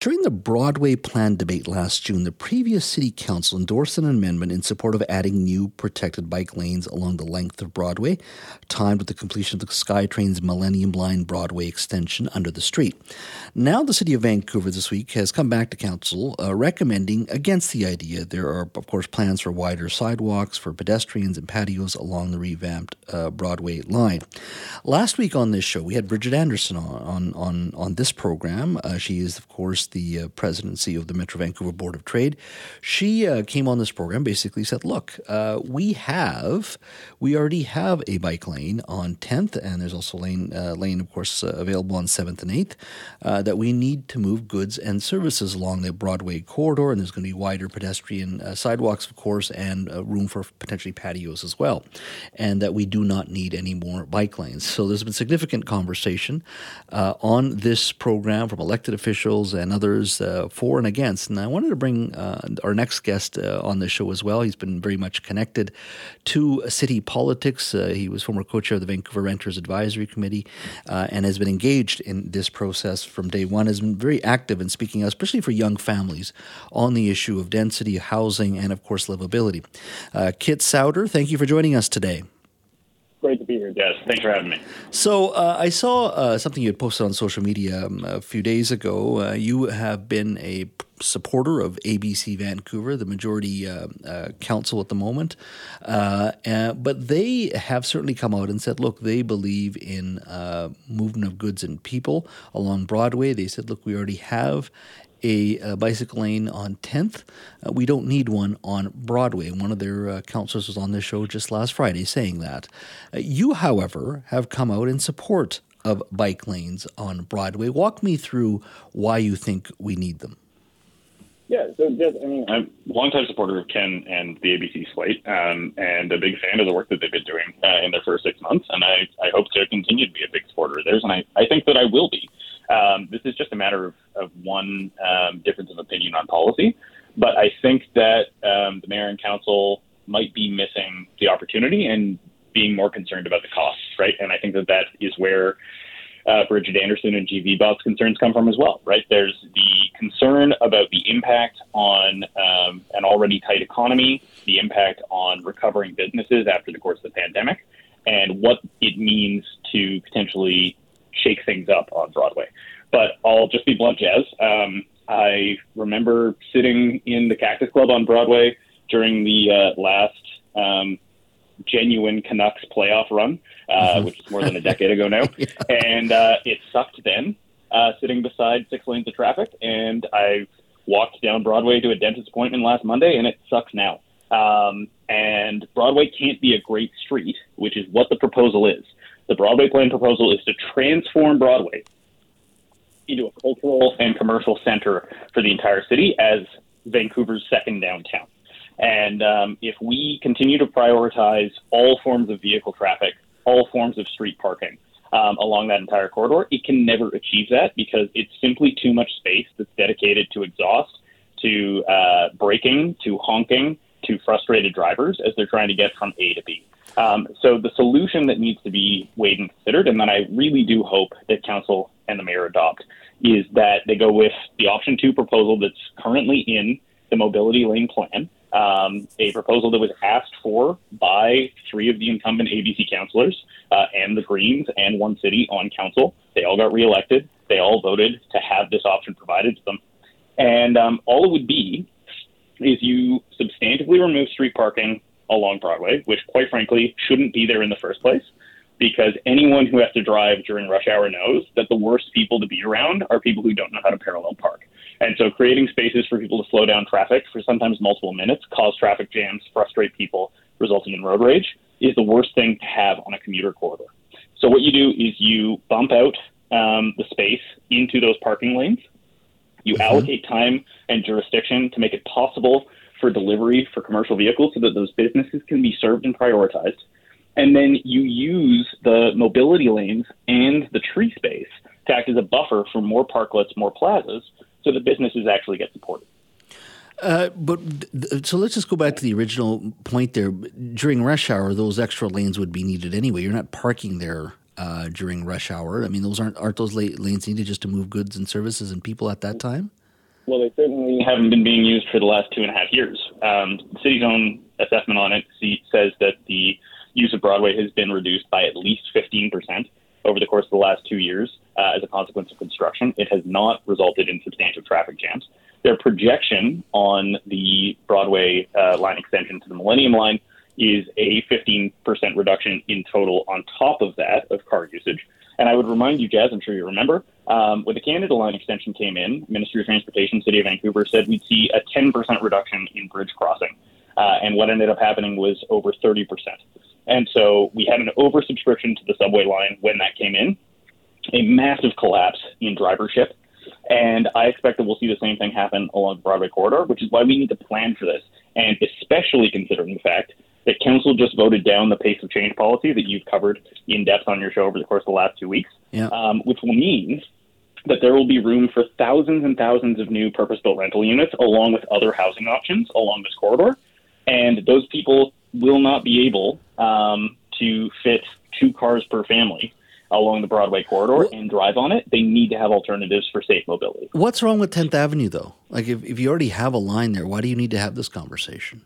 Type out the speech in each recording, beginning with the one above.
During the Broadway plan debate last June, the previous City Council endorsed an amendment in support of adding new protected bike lanes along the length of Broadway, timed with the completion of the SkyTrain's Millennium Line Broadway extension under the street. Now, the City of Vancouver this week has come back to Council uh, recommending against the idea. There are, of course, plans for wider sidewalks for pedestrians and patios along the revamped uh, Broadway line. Last week on this show, we had Bridgitte Anderson on, on, on, on this program. Uh, she is, of course, the uh, presidency of the Metro Vancouver Board of Trade, she uh, came on this program basically said, look, uh, we have, we already have a bike lane on 10th, and there's also lane, uh, lane of course, uh, available on 7th and 8th, uh, that we need to move goods and services along the Broadway corridor, and there's going to be wider pedestrian sidewalks, of course, and room for potentially patios as well, and that we do not need any more bike lanes. So there's been significant conversation on this program from elected officials and others uh, for and against. And I wanted to bring uh, our next guest uh, on the show as well. He's been very much connected to city politics. Uh, he was former co chair of the Vancouver Renters Advisory Committee uh, and has been engaged in this process from day one, has been very active in speaking, out, especially for young families, on the issue of density, housing, and of course, livability. Kit Sauder, thank you for joining us today. Here, Des. Thanks for having me. So, uh, I saw uh, something you had posted on social media um, a few days ago. Uh, you have been a supporter of ABC Vancouver, the majority uh, uh, council at the moment. Uh, but they have certainly come out and said, look, they believe in movement of goods and people along Broadway. They said, look, we already have a, a bicycle lane on 10th. Uh, we don't need one on Broadway. One of their uh, counselors was on this show just last Friday saying that. Uh, you, however, have come out in support of bike lanes on Broadway. Walk me through why you think we need them. Yeah, so just, I mean, I'm a longtime supporter of Ken and the ABC slate, um, and a big fan of the work that they've been doing uh, in their first six months. And I, I hope to continue to be a big supporter of theirs, and I, I think that I will be. Um, this is just a matter of, of one um, difference of opinion on policy. But I think that um, the mayor and council might be missing the opportunity and being more concerned about the costs, right? And I think that that is where uh, Bridgitte Anderson and GVBOT's concerns come from as well, right? There's the concern about the impact on um, an already tight economy, the impact on recovering businesses after the course of the pandemic, and what it means to potentially shake things up on Broadway. But I'll just be blunt, Jas. Um, I remember sitting in the Cactus Club on Broadway during the uh, last um, genuine Canucks playoff run, uh, mm-hmm. which is more than a decade ago now. yeah. And uh, it sucked then, uh, sitting beside six lanes of traffic. And I walked down Broadway to a dentist appointment last Monday, and it sucks now. Um, and Broadway can't be a great street, which is what the proposal is. The Broadway plan proposal is to transform Broadway into a cultural and commercial center for the entire city as Vancouver's second downtown. And um, if we continue to prioritize all forms of vehicle traffic, all forms of street parking um, along that entire corridor, it can never achieve that because it's simply too much space that's dedicated to exhaust, to uh, braking, to honking, to frustrated drivers as they're trying to get from A to B. Um, so the solution that needs to be weighed and considered, and that I really do hope that council and the mayor adopt, is that they go with the option two proposal that's currently in the mobility lane plan, um, a proposal that was asked for by three of the incumbent ABC councillors uh, and the Greens and OneCity on council. They all got reelected. They all voted to have this option provided to them. And um, all it would be is you substantively remove street parking along Broadway, which quite frankly shouldn't be there in the first place because anyone who has to drive during rush hour knows that the worst people to be around are people who don't know how to parallel park. And so creating spaces for people to slow down traffic for sometimes multiple minutes, cause traffic jams, frustrate people, resulting in road rage, is the worst thing to have on a commuter corridor. So what you do is you bump out um, the space into those parking lanes. You mm-hmm. allocate time and jurisdiction to make it possible for delivery for commercial vehicles so that those businesses can be served and prioritized. And then you use the mobility lanes and the tree space to act as a buffer for more parklets, more plazas, so that businesses actually get supported. Uh, but so let's just go back to the original point there. During rush hour, those extra lanes would be needed anyway. You're not parking there uh, during rush hour. I mean, those aren't aren't those lanes needed just to move goods and services and people at that time? Well, they certainly haven't been being used for the last two and a half years. Um, the city's own assessment on it says that the use of Broadway has been reduced by at least 15% over the course of the last two years uh, as a consequence of construction. It has not resulted in substantial traffic jams. Their projection on the Broadway uh, line extension to the Millennium line is a 15% reduction in total on top of that of car usage. And I would remind you, Jas, I'm sure you remember, um, when the Canada Line extension came in, Ministry of Transportation, City of Vancouver said we'd see a 10% reduction in bridge crossing. Uh, and what ended up happening was over 30%. And so we had an oversubscription to the subway line when that came in, a massive collapse in drivership. And I expect that we'll see the same thing happen along the Broadway corridor, which is why we need to plan for this. And especially considering the fact Council just voted down the pace of change policy that you've covered in depth on your show over the course of the last two weeks, yeah. um, which will mean that there will be room for thousands and thousands of new purpose built rental units along with other housing options along this corridor. And those people will not be able um, to fit two cars per family along the Broadway corridor and drive on it. They need to have alternatives for safe mobility. What's wrong with 10th Avenue, though? Like, if, if you already have a line there, why do you need to have this conversation?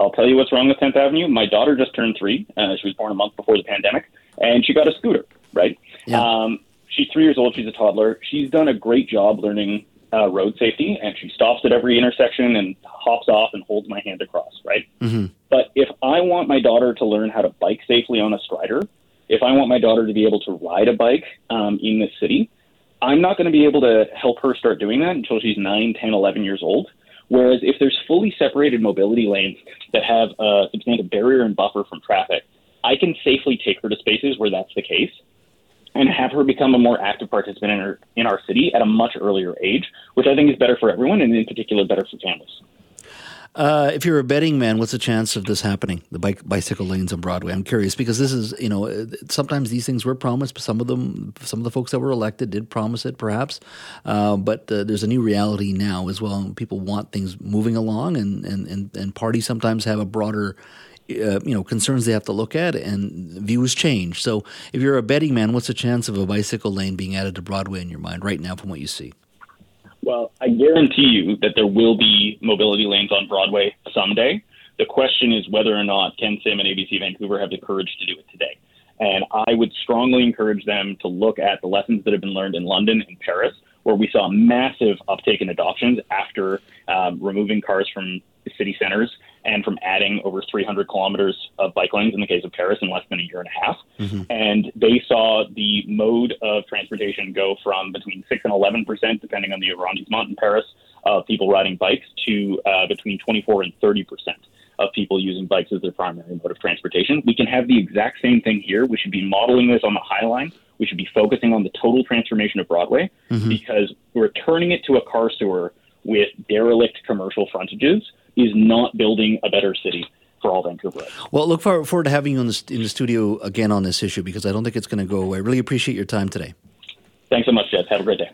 I'll tell you what's wrong with 10th Avenue. My daughter just turned three. Uh, she was born a month before the pandemic, and she got a scooter, right? Yeah. Um, she's three years old. She's a toddler. She's done a great job learning uh, road safety, and she stops at every intersection and hops off and holds my hand across, right? Mm-hmm. But if I want my daughter to learn how to bike safely on a strider, if I want my daughter to be able to ride a bike um, in this city, I'm not going to be able to help her start doing that until she's 9, 10, 11 years old. Whereas if there's fully separated mobility lanes that have a substantial barrier and buffer from traffic, I can safely take her to spaces where that's the case and have her become a more active participant in our, in our city at a much earlier age, which I think is better for everyone and in particular better for families. Uh, if you're a betting man, what's the chance of this happening? The bike bicycle lanes on Broadway. I'm curious because this is, you know, sometimes these things were promised. But some of them, some of the folks that were elected did promise it, perhaps. Uh, but uh, there's a new reality now as well. People want things moving along, and and and, and parties sometimes have a broader uh, you know concerns they have to look at and views change. So if you're a betting man, what's the chance of a bicycle lane being added to Broadway in your mind right now from what you see? Well, I guarantee you that there will be mobility lanes on Broadway someday. The question is whether or not Ken Sim and ABC Vancouver have the courage to do it today. And I would strongly encourage them to look at the lessons that have been learned in London and Paris, where we saw massive uptake in adoptions after um, removing cars from city centers and from adding over 300 kilometers of bike lanes in the case of Paris in less than a year and a half. Mm-hmm. And they saw the mode of transportation go from between 6 and 11 percent, depending on the arrondissement in Paris, of people riding bikes to uh, between 24 and 30 percent of people using bikes as their primary mode of transportation. We can have the exact same thing here. We should be modeling this on the High Line. We should be focusing on the total transformation of Broadway mm-hmm. because we're turning it to a car sewer with derelict commercial frontages is not building a better city for all Vancouverites. Well, look forward to having you in the, in the studio again on this issue because I don't think it's going to go away. Really appreciate your time today. Thanks so much, Jed. Have a great day.